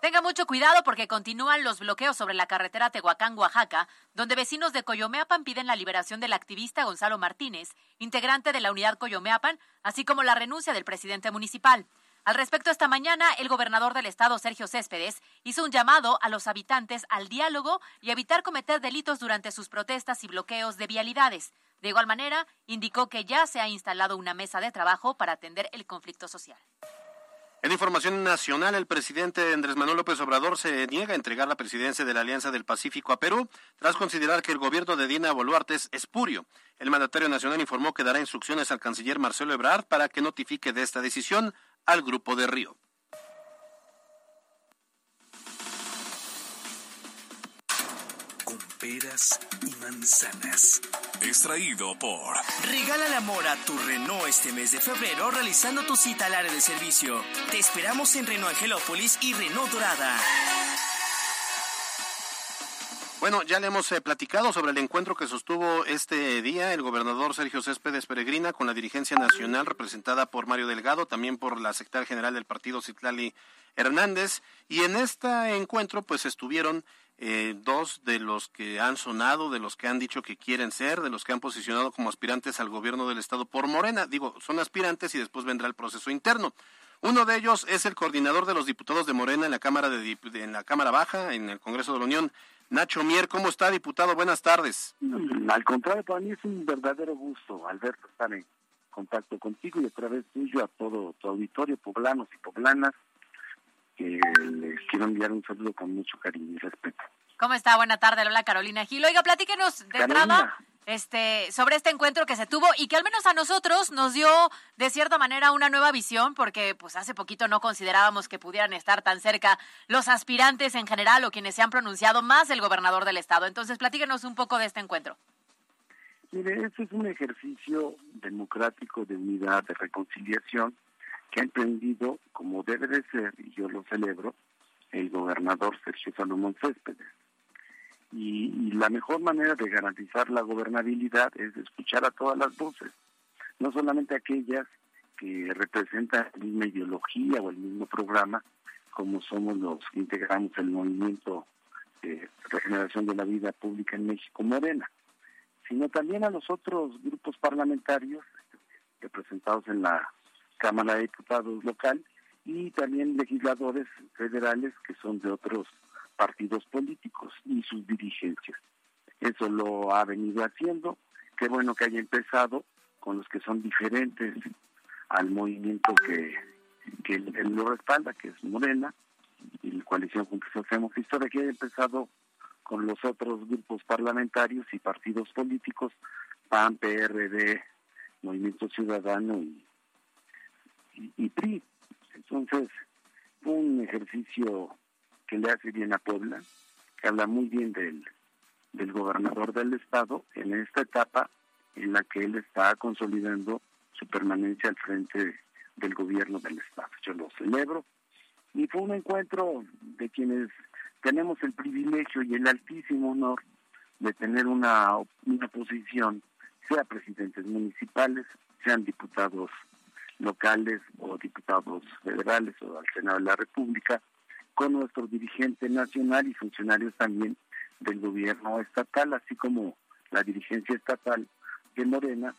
Tenga mucho cuidado porque continúan los bloqueos sobre la carretera Tehuacán-Oaxaca, donde vecinos de Coyomeapan piden la liberación del activista Gonzalo Martínez, integrante de la unidad Coyomeapan, así como la renuncia del presidente municipal. Al respecto, esta mañana, el gobernador del estado, Sergio Céspedes, hizo un llamado a los habitantes al diálogo y evitar cometer delitos durante sus protestas y bloqueos de vialidades. De igual manera, indicó que ya se ha instalado una mesa de trabajo para atender el conflicto social. En información nacional, el presidente Andrés Manuel López Obrador se niega a entregar la presidencia de la Alianza del Pacífico a Perú, tras considerar que el gobierno de Dina Boluarte es espurio. El mandatario nacional informó que dará instrucciones al canciller Marcelo Ebrard para que notifique de esta decisión al grupo de Río. Con peras y manzanas. Extraído por... Regala el amor a tu Renault este mes de febrero realizando tu cita al área de servicio. Te esperamos en Renault Angelópolis y Renault Dorada. Bueno, ya le hemos eh, platicado sobre el encuentro que sostuvo este día el gobernador Sergio Céspedes Peregrina con la dirigencia nacional representada por Mario Delgado, también por la secretaria general del partido Citlali Hernández. Y en este encuentro pues estuvieron eh, dos de los que han sonado, de los que han dicho que quieren ser, de los que han posicionado como aspirantes al gobierno del Estado por Morena. Digo, son aspirantes y después vendrá el proceso interno. Uno de ellos es el coordinador de los diputados de Morena en la Cámara, de, en la Cámara Baja, en el Congreso de la Unión, Nacho Mier, ¿cómo está, diputado? Buenas tardes. Mm, al contrario, para mí es un verdadero gusto, Alberto, estar en contacto contigo y a través tuyo a todo tu auditorio, poblanos y poblanas, que les quiero enviar un saludo con mucho cariño y respeto. ¿Cómo está? Buena tarde, hola Carolina Gil. Oiga, platíquenos de entrada este, sobre este encuentro que se tuvo y que al menos a nosotros nos dio de cierta manera una nueva visión, porque pues hace poquito no considerábamos que pudieran estar tan cerca los aspirantes en general o quienes se han pronunciado más el gobernador del estado. Entonces, platíquenos un poco de este encuentro. Mire, este es un ejercicio democrático de unidad, de reconciliación que ha emprendido, como debe de ser, y yo lo celebro, el gobernador Sergio Salomón Céspedes y, la mejor manera de garantizar la gobernabilidad es escuchar a todas las voces, no solamente aquellas que representan la misma ideología o el mismo programa, como somos los que integramos el movimiento de regeneración de la vida pública en México, Morena, sino también a los otros grupos parlamentarios representados en la Cámara de Diputados local y también legisladores federales que son de otros partidos políticos y sus dirigencias. Eso lo ha venido haciendo. Qué bueno que haya empezado con los que son diferentes al movimiento que, que lo respalda, que es Morena, y la coalición con que hacemos historia, que haya empezado con los otros grupos parlamentarios y partidos políticos, PAN, PRD, Movimiento Ciudadano y, PRI. Entonces, un ejercicio que le hace bien a Puebla, que habla muy bien del, del gobernador del estado en esta etapa en la que él está consolidando su permanencia al frente del gobierno del estado. Yo lo celebro y fue un encuentro de quienes tenemos el privilegio y el altísimo honor de tener una, una posición, sea presidentes municipales, sean diputados locales o diputados federales o al Senado de la República, con nuestro dirigente nacional y funcionarios también del gobierno estatal, así como la dirigencia estatal de Morena,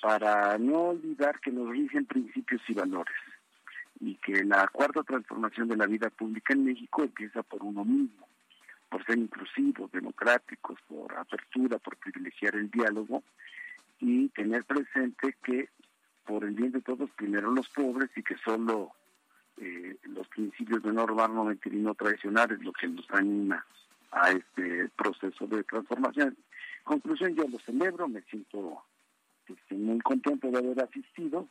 para no olvidar que nos rigen principios y valores y que la cuarta transformación de la vida pública en México empieza por uno mismo, por ser inclusivos, democráticos, por apertura, por privilegiar el diálogo y tener presente que por el bien de todos, primero los pobres y que solo eh, los principios de no robar, no mentir y no traicionar es lo que nos anima a este proceso de transformación. Conclusión, yo lo celebro, me siento este, muy contento de haber asistido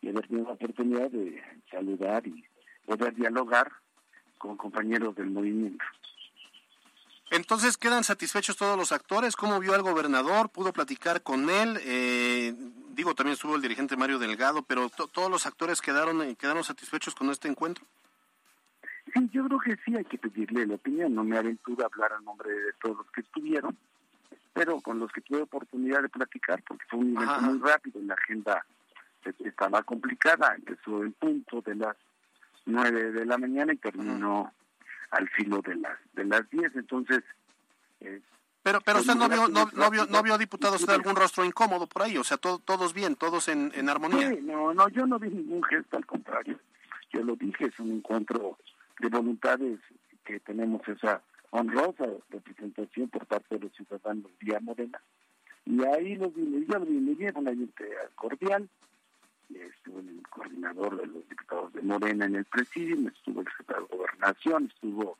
y haber tenido la oportunidad de saludar y poder dialogar con compañeros del movimiento. Entonces, ¿quedan satisfechos todos los actores? ¿Cómo vio al gobernador? ¿Pudo platicar con él? Eh, digo, también estuvo el dirigente Mario Delgado, pero ¿todos los actores quedaron, eh, quedaron satisfechos con este encuentro? Sí, yo creo que sí hay que pedirle la opinión. No me aventuro a hablar a nombre de todos los que estuvieron, pero con los que tuve oportunidad de platicar, porque fue un evento muy rápido, la agenda estaba complicada, empezó el punto de las nueve de la mañana y terminó al filo de las de las 10. Entonces, eh, pero pero usted no vio, no, no, vio, no vio diputados de algún rostro incómodo por ahí, o sea, todos bien, todos en, en armonía. Sí, no, no, yo no vi ningún gesto, al contrario. Yo lo dije, es un encuentro de voluntades que tenemos esa honrosa representación por parte de los ciudadanos vía Morena. Y ahí los vi, yo lo vi muy bien, una gente cordial, estuvo el coordinador de los diputados de Morena en el presidio, estuvo el de estuvo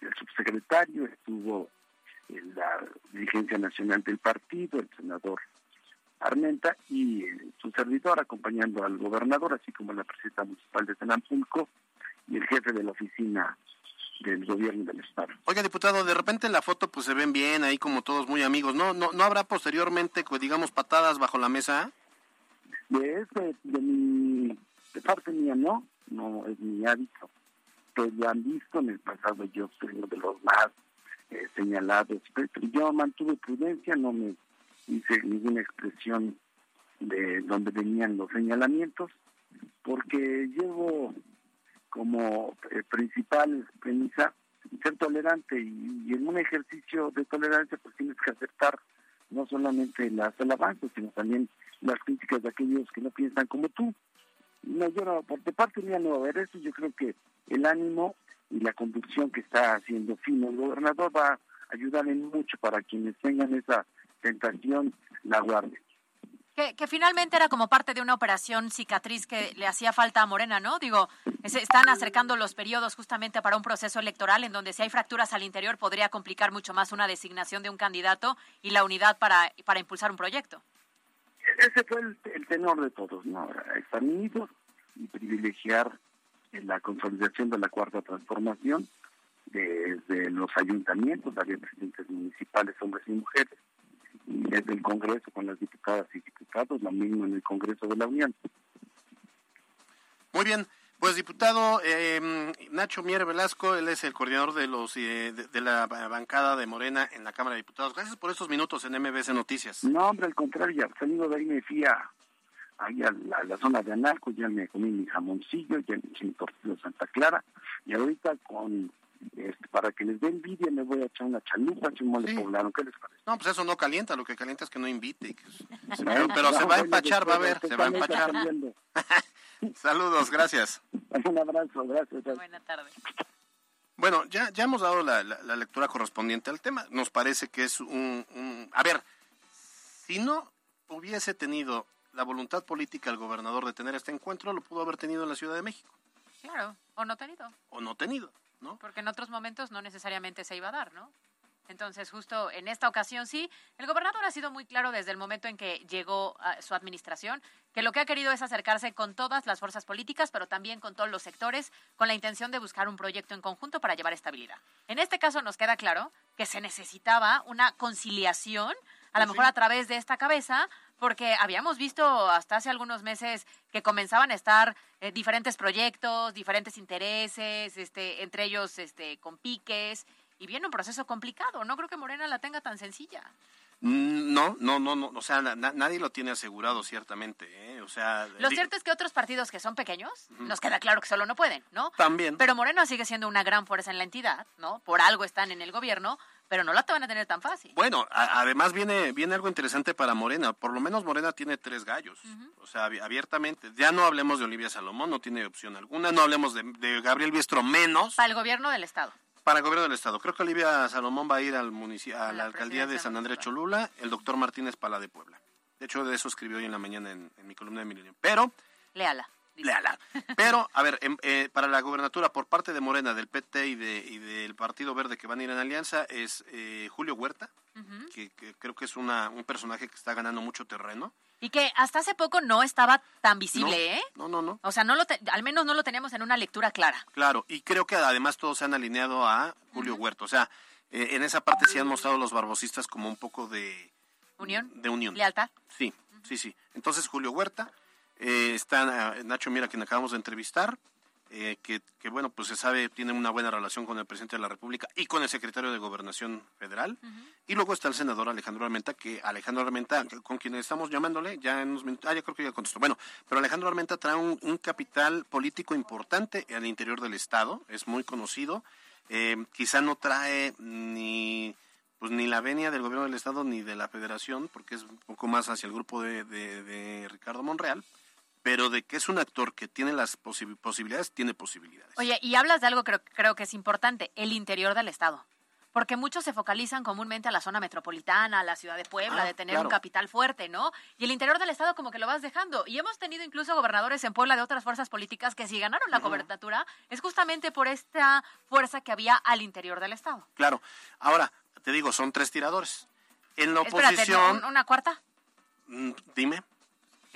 el subsecretario, estuvo la dirigencia nacional del partido, el senador Armenta y su servidor acompañando al gobernador, así como la presidenta municipal de Tenampulco y el jefe de la oficina del gobierno del estado. Oiga, diputado, de repente en la foto pues se ven bien ahí como todos muy amigos, ¿no? ¿No, no habrá posteriormente, digamos, patadas bajo la mesa? De, ese, de mi de parte mía no, no es mi hábito. Pues lo han visto en el pasado, yo soy uno de los más eh, señalados, pero yo mantuve prudencia, no me hice ninguna expresión de donde venían los señalamientos, porque llevo como eh, principal premisa ser tolerante y, y, en un ejercicio de tolerancia pues tienes que aceptar no solamente las alabanzas, sino también las críticas de aquellos que no piensan como tú. No, yo no, por de parte mía no va a haber eso, yo creo que el ánimo y la conducción que está haciendo fino el gobernador va a ayudar en mucho para quienes tengan esa tentación, la guarden. Que, finalmente era como parte de una operación cicatriz que le hacía falta a Morena, ¿no? Digo, se están acercando los periodos justamente para un proceso electoral en donde si hay fracturas al interior podría complicar mucho más una designación de un candidato y la unidad para, para impulsar un proyecto. Ese fue el, tenor de todos, ¿no? Unidos y privilegiar la consolidación de la cuarta transformación desde los ayuntamientos, había presidentes municipales, hombres y mujeres, y desde el Congreso con las diputadas y diputados, lo mismo en el Congreso de la Unión. Muy bien. Pues diputado eh, Nacho Mier Velasco, él es el coordinador de los eh, de, la bancada de Morena en la Cámara de Diputados. Gracias por estos minutos en MBS Noticias. No, hombre, al contrario, saliendo de ahí me fui a, ahí a la, zona de Anarco, ya me comí mi jamoncillo, ya me eché mi tortillo Santa Clara, y ahorita con este, para que les dé envidia me voy a echar una chalupa, un mole poblano, ¿qué les parece? No, pues eso no calienta, lo que calienta es que no invite. pero, se va a empachar, va a ver, se va a empachar. (laughs) Saludos, gracias. (laughs) Un abrazo, gracias. Buena tarde. Bueno, ya, ya hemos dado la, lectura correspondiente al tema. Nos parece que es un, un... A ver, si no hubiese tenido la voluntad política el gobernador de tener este encuentro, lo pudo haber tenido en la Ciudad de México. Claro, o no tenido. O no tenido. ¿no? Porque en otros momentos no necesariamente se iba a dar, ¿no? Entonces, justo en esta ocasión sí, el gobernador ha sido muy claro desde el momento en que llegó a su administración que lo que ha querido es acercarse con todas las fuerzas políticas, pero también con todos los sectores, con la intención de buscar un proyecto en conjunto para llevar estabilidad. En este caso nos queda claro que se necesitaba una conciliación, a lo mejor a través de esta cabeza, porque habíamos visto hasta hace algunos meses que comenzaban a estar eh, diferentes proyectos, diferentes intereses, este, entre ellos este, con piques, y viene un proceso complicado. No creo que Morena la tenga tan sencilla. Mm, no, no, no, no, o sea, nadie lo tiene asegurado ciertamente, ¿eh? o sea... Lo cierto es que otros partidos que son pequeños, nos queda claro que solo no pueden, ¿no? También. Pero Morena sigue siendo una gran fuerza en la entidad, ¿no? Por algo están en el gobierno, pero no la te van a tener tan fácil. Bueno, además viene, viene algo interesante para Morena. Por lo menos Morena tiene tres gallos. O sea, abiertamente. Ya no hablemos de Olivia Salomón, no tiene opción alguna. No hablemos de, Gabriel Biestro, menos. Para el gobierno del Estado. Para el gobierno del Estado. Creo que Olivia Salomón va a ir al a, la, alcaldía de San Andrés Cholula, el doctor Martínez Pala de Puebla. De hecho, de eso escribió hoy en la mañana en, en mi columna de Milenio. Pero... Léala. Pero, a ver, em, eh, para la gubernatura por parte de Morena, del PT y, de, y del Partido Verde que van a ir en alianza es eh, Julio Huerta, que, creo que es una, un personaje que está ganando mucho terreno. Y que hasta hace poco no estaba tan visible, ¿eh? No, no, no. O sea, no lo al menos no lo teníamos en una lectura clara. Claro, y creo que además todos se han alineado a Julio Huerta. O sea, eh, en esa parte sí han mostrado los barbosistas como un poco de... ¿Unión? De unión. ¿Lealtad? Sí, sí, sí. Entonces Julio Huerta, eh, está eh, Nacho Mira, quien acabamos de entrevistar, eh, que, bueno, pues se sabe, tiene una buena relación con el presidente de la República y con el secretario de Gobernación Federal. Y luego está el senador Alejandro Armenta, que Alejandro Armenta, con quien estamos llamándole, ya en unos minutos, ah, ya creo que ya contestó. Bueno, pero Alejandro Armenta trae un, capital político importante al interior del Estado, es muy conocido. quizá no trae ni pues ni la venia del gobierno del estado ni de la federación, porque es un poco más hacia el grupo de, de Ricardo Monreal, pero de que es un actor que tiene las posibilidades, tiene posibilidades. Oye, y hablas de algo que creo, creo que es importante, el interior del Estado. Porque muchos se focalizan comúnmente a la zona metropolitana, a la ciudad de Puebla, ah, de tener un capital fuerte, ¿no? Y el interior del Estado como que lo vas dejando. Y hemos tenido incluso gobernadores en Puebla de otras fuerzas políticas que si ganaron la cobertura es justamente por esta fuerza que había al interior del Estado. Claro. Ahora, te digo, son tres tiradores. En la oposición... ¿Una cuarta? Mm, dime.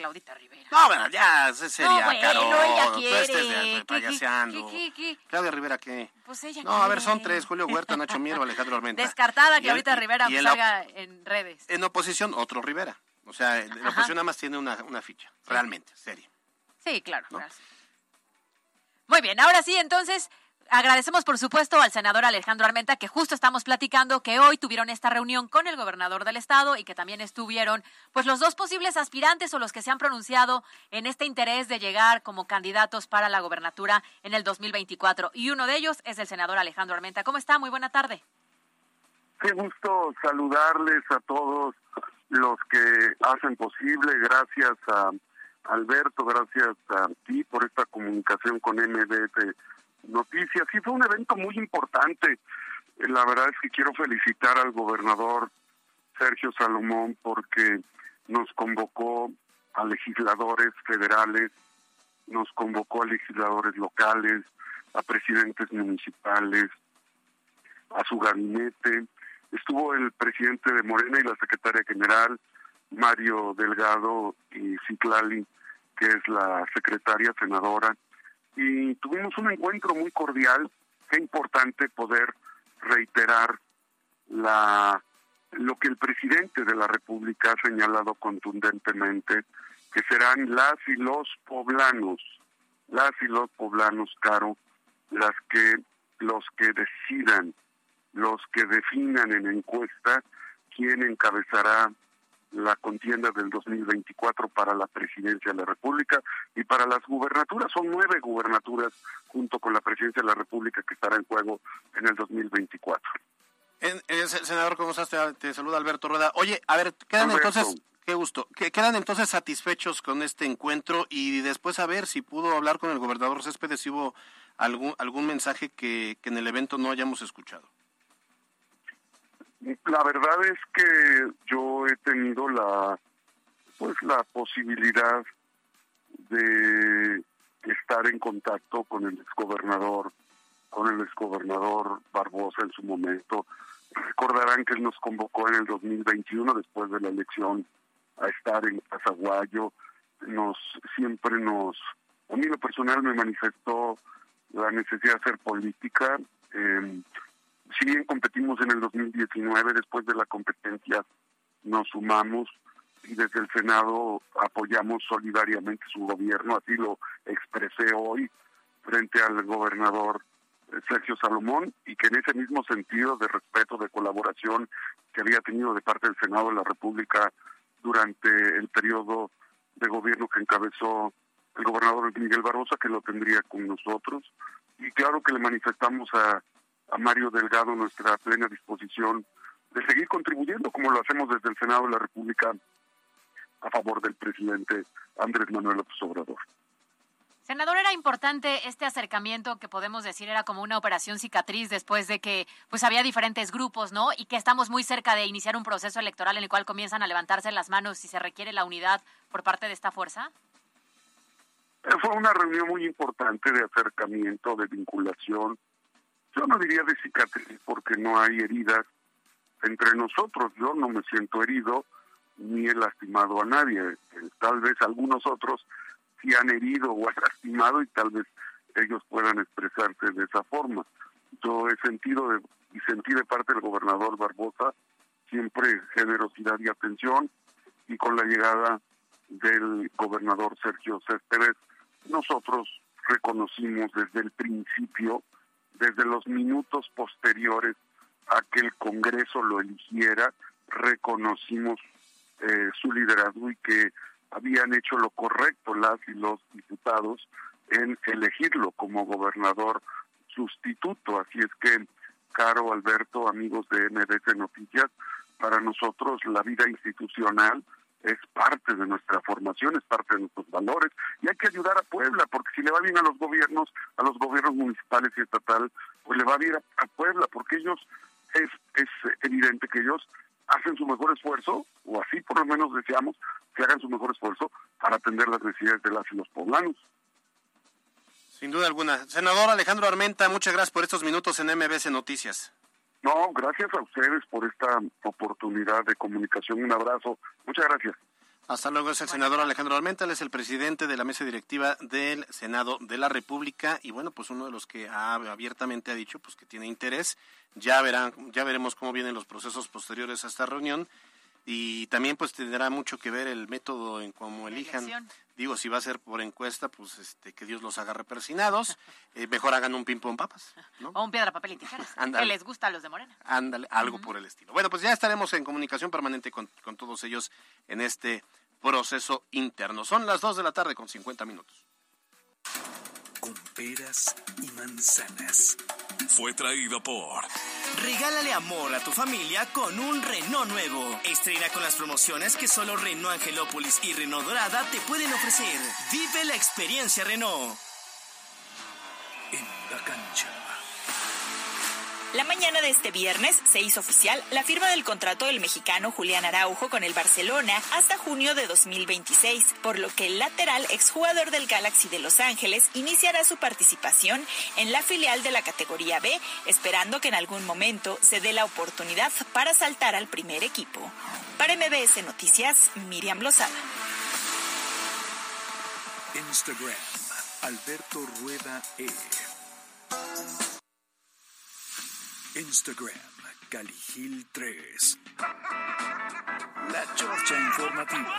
Claudita Rivera. No, bueno, ya sería, no, bueno, Caro. ella quiere. payaseando. ¿Qué, qué, Claudia Rivera, ¿qué? Pues ella No, a ver, son tres. Julio Huerta, Nacho Miero, Alejandro Armenta. Descartada Claudita Rivera salga en redes. En oposición, otro Rivera. O sea, la oposición nada más tiene una, una ficha. Realmente, seria. Sí, claro. Muy bien, ahora sí, entonces, Agradecemos, por supuesto, al senador Alejandro Armenta, que justo estamos platicando que hoy tuvieron esta reunión con el gobernador del estado y que también estuvieron, pues, los dos posibles aspirantes o los que se han pronunciado en este interés de llegar como candidatos para la gobernatura en el 2024. Y uno de ellos es el senador Alejandro Armenta. ¿Cómo está? Muy buena tarde. Qué gusto saludarles a todos los que hacen posible. Gracias a Alberto, gracias a ti por esta comunicación con MDT noticias. Sí, fue un evento muy importante. La verdad es que quiero felicitar al gobernador Sergio Salomón porque nos convocó a legisladores federales, nos convocó a legisladores locales, a presidentes municipales, a su gabinete. Estuvo el presidente de Morena y la secretaria general, Mario Delgado y Citlali, que es la secretaria senadora, y tuvimos un encuentro muy cordial. Qué importante poder reiterar la lo que el presidente de la República ha señalado contundentemente, que serán las y los poblanos, las y los poblanos, Caro, las que los que decidan, los que definan en encuesta quién encabezará la contienda del 2024 para la presidencia de la República y para las gubernaturas. Son nueve gubernaturas junto con la presidencia de la República que estará en juego en el 2024. En, senador, ¿cómo estás? Te, saluda Alberto Rueda. Oye, a ver, quedan entonces, qué gusto, quedan entonces satisfechos con este encuentro y después a ver si pudo hablar con el gobernador Céspedes, si hubo algún, algún mensaje que, que en el evento no hayamos escuchado. La verdad es que yo he tenido la pues la posibilidad de estar en contacto con el exgobernador, con el exgobernador Barbosa en su momento. Recordarán que él nos convocó en el 2021 después de la elección a estar en Casaguayo. Nos siempre nos a mí lo personal me manifestó la necesidad de hacer política. Eh, si bien competimos en el 2019, después de la competencia nos sumamos y desde el Senado apoyamos solidariamente su gobierno, así lo expresé hoy frente al gobernador eh, Sergio Salomón y que en ese mismo sentido de respeto, de colaboración que había tenido de parte del Senado de la República durante el periodo de gobierno que encabezó el gobernador Miguel Barrosa, que lo tendría con nosotros. Y claro que le manifestamos a a Mario Delgado nuestra plena disposición de seguir contribuyendo, como lo hacemos desde el Senado de la República, a favor del presidente Andrés Manuel López Obrador. Senador, era importante este acercamiento que podemos decir era como una operación cicatriz después de que pues había diferentes grupos, ¿no? Y que estamos muy cerca de iniciar un proceso electoral en el cual comienzan a levantarse las manos si se requiere la unidad por parte de esta fuerza. Eh, fue una reunión muy importante de acercamiento, de vinculación, yo no diría de cicatriz porque no hay heridas entre nosotros. Yo no me siento herido ni he lastimado a nadie. Eh, tal vez algunos otros sí han herido o han (laughs) lastimado y tal vez ellos puedan expresarse de esa forma. Yo he sentido de, y sentí de parte del gobernador Barbosa siempre generosidad y atención y con la llegada del gobernador Sergio Céspedes nosotros reconocimos desde el principio desde los minutos posteriores a que el Congreso lo eligiera, reconocimos eh, su liderazgo y que habían hecho lo correcto las y los diputados en elegirlo como gobernador sustituto. Así es que, Caro Alberto, amigos de MDC Noticias, para nosotros la vida institucional es parte de nuestra formación, es parte de nuestros valores y hay que ayudar a Puebla porque si le va bien a los gobiernos, a los gobiernos municipales y estatal, pues le va bien a, Puebla porque ellos es, es evidente que ellos hacen su mejor esfuerzo o así por lo menos deseamos que hagan su mejor esfuerzo para atender las necesidades de las y los poblanos. Sin duda alguna. Senador Alejandro Armenta, muchas gracias por estos minutos en MBC Noticias. No, gracias a ustedes por esta oportunidad de comunicación. Un abrazo. Muchas gracias. Hasta luego, es el senador Alejandro Almenta, él es el presidente de la mesa directiva del Senado de la República y bueno, pues uno de los que ha, abiertamente ha dicho pues que tiene interés. Ya verán, ya veremos cómo vienen los procesos posteriores a esta reunión y también pues tendrá mucho que ver el método en cómo elijan. Digo, si va a ser por encuesta, pues este que Dios los agarre persinados. (laughs) Eh, mejor hagan un ping-pong papas. ¿no? O un piedra, papel y tijeras. que les gusta a los de Morena. Ándale, algo por el estilo. Bueno, pues ya estaremos en comunicación permanente con, con todos ellos en este proceso interno. Son las 2 de la tarde con 50 minutos. Con peras y manzanas. Fue traído por... Regálale amor a tu familia con un Renault nuevo. Estrena con las promociones que solo Renault Angelópolis y Renault Dorada te pueden ofrecer. Vive la experiencia Renault. En la cancha. La mañana de este viernes se hizo oficial la firma del contrato del mexicano Julián Araujo con el Barcelona hasta junio de 2026, por lo que el lateral exjugador del Galaxy de Los Ángeles iniciará su participación en la filial de la categoría B, esperando que en algún momento se dé la oportunidad para saltar al primer equipo. Para MBS Noticias, Miriam Lozada. Instagram, Alberto Rueda E. Instagram, Caligil 3. La Chorcha Informativa.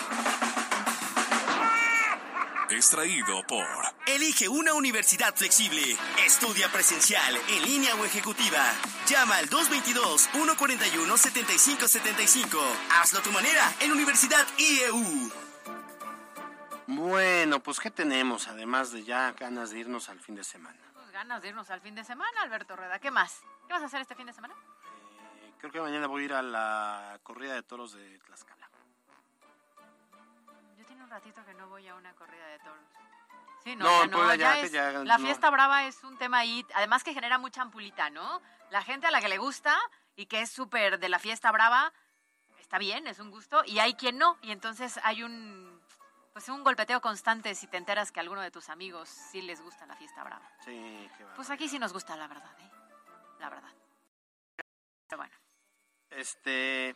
Extraído por Elige una universidad flexible. Estudia presencial, en línea o ejecutiva. Llama al 222-141-7575. Hazlo a tu manera en Universidad IEU. Bueno, pues ¿qué tenemos? Además de ya ganas de irnos al fin de semana. Ganas de irnos al fin de semana, Alberto Rueda. ¿Qué más? ¿Qué vas a hacer este fin de semana? Eh, creo que mañana voy a ir a la corrida de toros de Tlaxcala. Yo tiene un ratito que no voy a una corrida de toros. Sí, No, no, ya no, ya ya- es- ya la fiesta brava es un tema ahí, además que genera mucha ampulita, ¿no? La gente a la que le gusta y que es súper de la fiesta brava, está bien, es un gusto, y hay quien no, y entonces hay un, pues un golpeteo constante si te enteras que a alguno de tus amigos sí les gusta la fiesta brava. Sí, qué. Pues aquí sí nos gusta, la verdad, ¿eh? La verdad. Pero bueno, Este,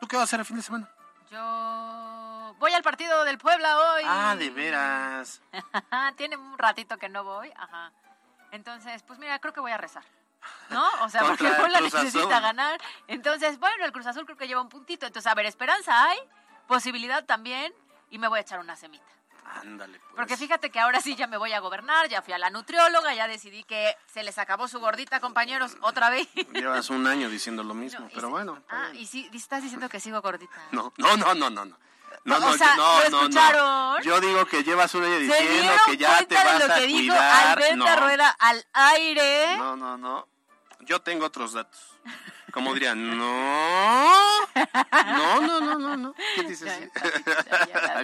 ¿tú qué vas a hacer el fin de semana? yo voy al partido del Puebla hoy. Ah, de veras. (laughs) Tiene un ratito que no voy, ajá. Entonces, pues mira, creo que voy a rezar. ¿No? O sea, (laughs) porque el Puebla necesita Azul. ganar. Entonces, bueno, el Cruz Azul creo que lleva un puntito. Entonces, a ver, esperanza hay, posibilidad también, y me voy a echar una semita. Ándale, pues. Porque fíjate que ahora sí ya me voy a gobernar, ya fui a la nutrióloga, ya decidí que se les acabó su gordita, compañeros, otra vez. Llevas un año diciendo lo mismo, pero bueno. Ah, y sí, estás diciendo que sigo gordita. No, no, no, no, no. no. No, O no, sea, yo- no, ¿lo no, no. escucharon? Yo digo que llevas un año ¿Se diciendo que ya te vas de lo a que dijo cuidar. Alberta no, Rueda al aire? no, no, no. Yo tengo otros datos. Como dirían, no. No, no, no, no, no. ¿Qué dices?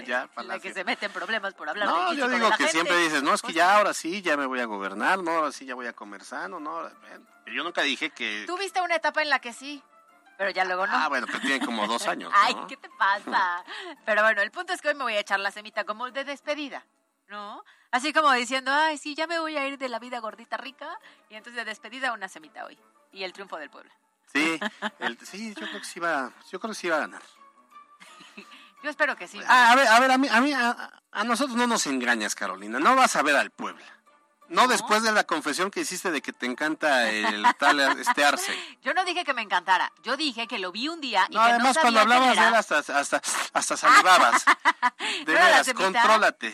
ya, La palacio. que se mete en problemas por hablar No, yo de digo la que gente. siempre dices, no, es que Pues, ya ahora sí, ya me voy a gobernar, no, ahora sí ya voy a comer sano, no. ahora- bueno, yo nunca dije que... Tuviste una etapa en la que sí, pero ya luego no. Ah, bueno, pero tienen como dos años, ¿no? Ay, ¿qué te pasa? Pero bueno, el punto es que hoy me voy a echar la semita como de despedida, ¿no? Así como diciendo, ay, sí, ya me voy a ir de la vida gordita rica. Y entonces de despedida una semita hoy. Y el triunfo del pueblo. Sí, el- sí, yo creo que sí va, yo creo que sí va a ganar. (laughs) Yo espero que sí. Ah, a ver, a ver, a mí, a, mí, a, a nosotros no nos engañas, Carolina. No vas a ver al Puebla. No, después de la confesión que hiciste de que te encanta el tal (laughs) este Arce. Yo no dije que me encantara. Yo dije que lo vi un día y No, que además no cuando hablabas quién de él hasta, hasta, hasta salivabas. (laughs) De ¿No era la veras, contrólate.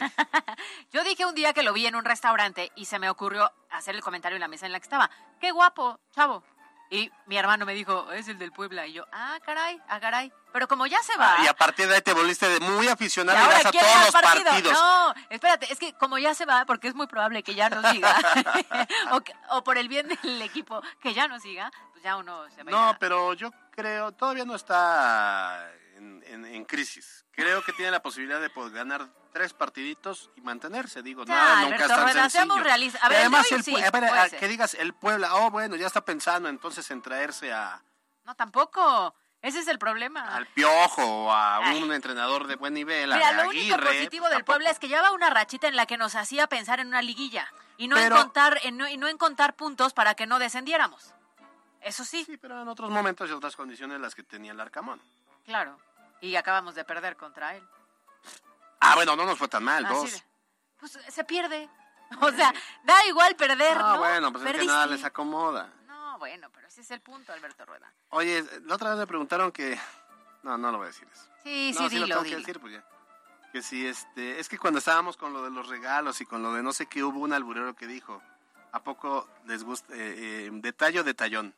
Yo dije un día que lo vi en un restaurante y se me ocurrió hacer el comentario en la mesa en la que estaba. ¡Qué guapo, chavo! Y mi hermano me dijo, es el del Puebla. Y yo, ah, caray, ah, caray. Pero como ya se va... Ah, y a partir de ahí te volviste de muy ¿y aficionado y vas a todos va los partido? partidos. No, espérate, es que como ya se va, porque es muy probable que ya no siga, (laughs) o, que- o por el bien del equipo, que ya no siga, pues ya uno se va No, a- pero yo creo, todavía no está en, en- en crisis. Creo que tiene la posibilidad de poder ganar tres partiditos y mantenerse. Digo, Ya, nada, nunca Alberto es tan sencillo. realistas. A ver, además, el, sí, a ver, a- que digas el Puebla, oh, bueno, ya está pensando entonces en traerse a, No, tampoco. Ese es el problema. al Piojo o a Ay. un entrenador de buen nivel, a Mira, lo único positivo del tampoco. Puebla es que lleva una rachita en la que nos hacía pensar en una liguilla y no Pero- en contar en no, y no en contar puntos para que no descendiéramos. Eso sí, Sí, pero en otros momentos y otras condiciones las que tenía el Arcamón. claro. Y acabamos de perder contra él. Ah, bueno, no nos fue tan mal, Así dos. de- pues se pierde. (laughs) O sea, da igual perder, Ah, ¿no? bueno, pues es que nada les acomoda. No, bueno, pero ese es el punto, Alberto Rueda. Oye, la otra vez me preguntaron que... No, no lo voy a decir eso. Sí, no, sí, lo dilo, tengo dilo. que decir, pues ya. Que si este, es que cuando estábamos con lo de los regalos y con lo de no sé qué, hubo un alburero que dijo, ¿a poco les gusta, eh, eh, detallo, detallón?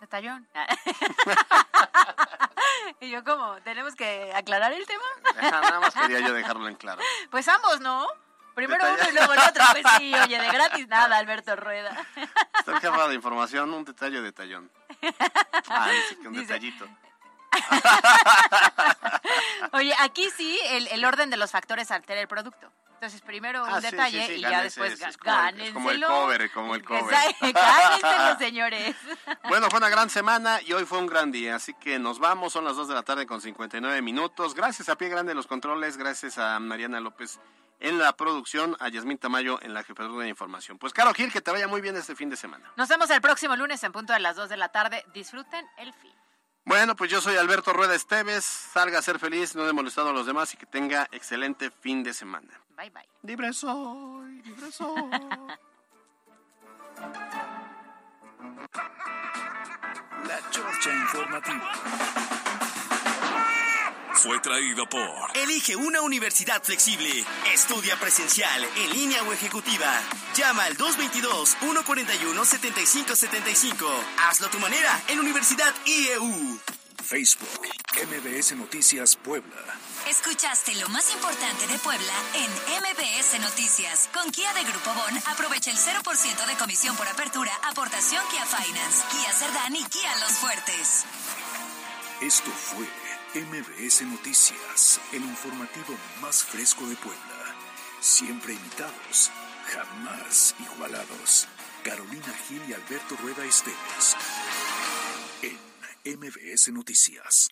Detallón. (laughs) y yo como, ¿tenemos que aclarar el tema? (laughs) Ajá, Nada más quería yo dejarlo en claro. Pues ambos, ¿no? Primero uno y luego el otro. Pues sí, oye, de gratis nada, Alberto Rueda. (laughs) Está el jefa de información, un detallo, detallón. Ah, dice que un Dice- detallito. Oye, aquí sí el, el orden de los factores altera el producto. Entonces, primero un Ah, detalle sí, sí, y ya después es como el- es como el cover, como el cover. (laughs) Gánenselo, (laughs) señores. Bueno, fue una gran semana y hoy fue un gran día, así que nos vamos, son las 2 de la tarde con 59 minutos. Gracias a Pie Grande de los Controles, gracias a Mariana López en la producción, a Yasmín Tamayo en la jefatura de información. Pues Caro Gil, que te vaya muy bien este fin de semana. Nos vemos el próximo lunes en punto de las 2 de la tarde. Disfruten el fin. Bueno, pues yo soy Alberto Rueda Esteves, salga a ser feliz, no he molestado a los demás y que tenga excelente fin de semana. Bye bye. Libre soy, libre soy. La Chorcha Informativa. Fue traído por Elige una universidad flexible. Estudia presencial, en línea o ejecutiva. Llama al 222-141-7575. Hazlo a tu manera en Universidad IEU. Facebook, MBS Noticias Puebla. Escuchaste lo más importante de Puebla en MBS Noticias. Con Kia de Grupo Bon, aprovecha el 0% de comisión por apertura, aportación Kia Finance, Kia Cerdán y Kia Los Fuertes. Esto fue MBS Noticias, el informativo más fresco de Puebla. Siempre imitados, jamás igualados. Carolina Gil y Alberto Rueda Esteves. En MBS Noticias.